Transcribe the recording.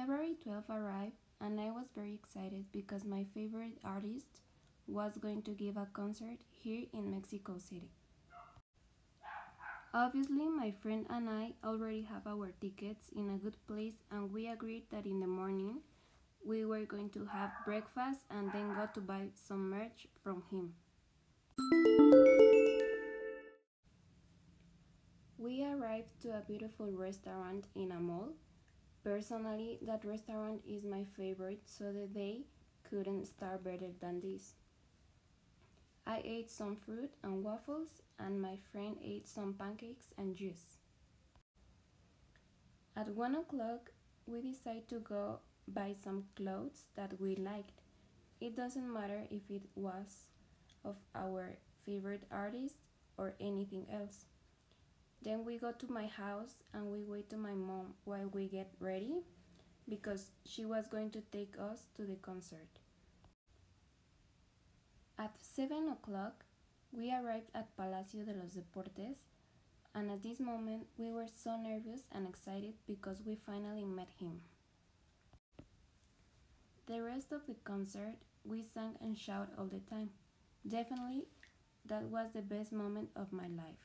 January 12 arrived, and I was very excited because my favorite artist was going to give a concert here in Mexico City. Obviously, my friend and I already have our tickets in a good place, and we agreed that in the morning we were going to have breakfast and then go to buy some merch from him. We arrived to a beautiful restaurant in a mall. Personally, that restaurant is my favorite, so the day couldn't start better than this. I ate some fruit and waffles, and my friend ate some pancakes and juice. At one o'clock, we decided to go buy some clothes that we liked. It doesn't matter if it was of our favorite artist or anything else. Then we go to my house and we wait to my mom while we get ready because she was going to take us to the concert. At 7 o'clock, we arrived at Palacio de los Deportes, and at this moment we were so nervous and excited because we finally met him. The rest of the concert, we sang and shouted all the time. Definitely, that was the best moment of my life.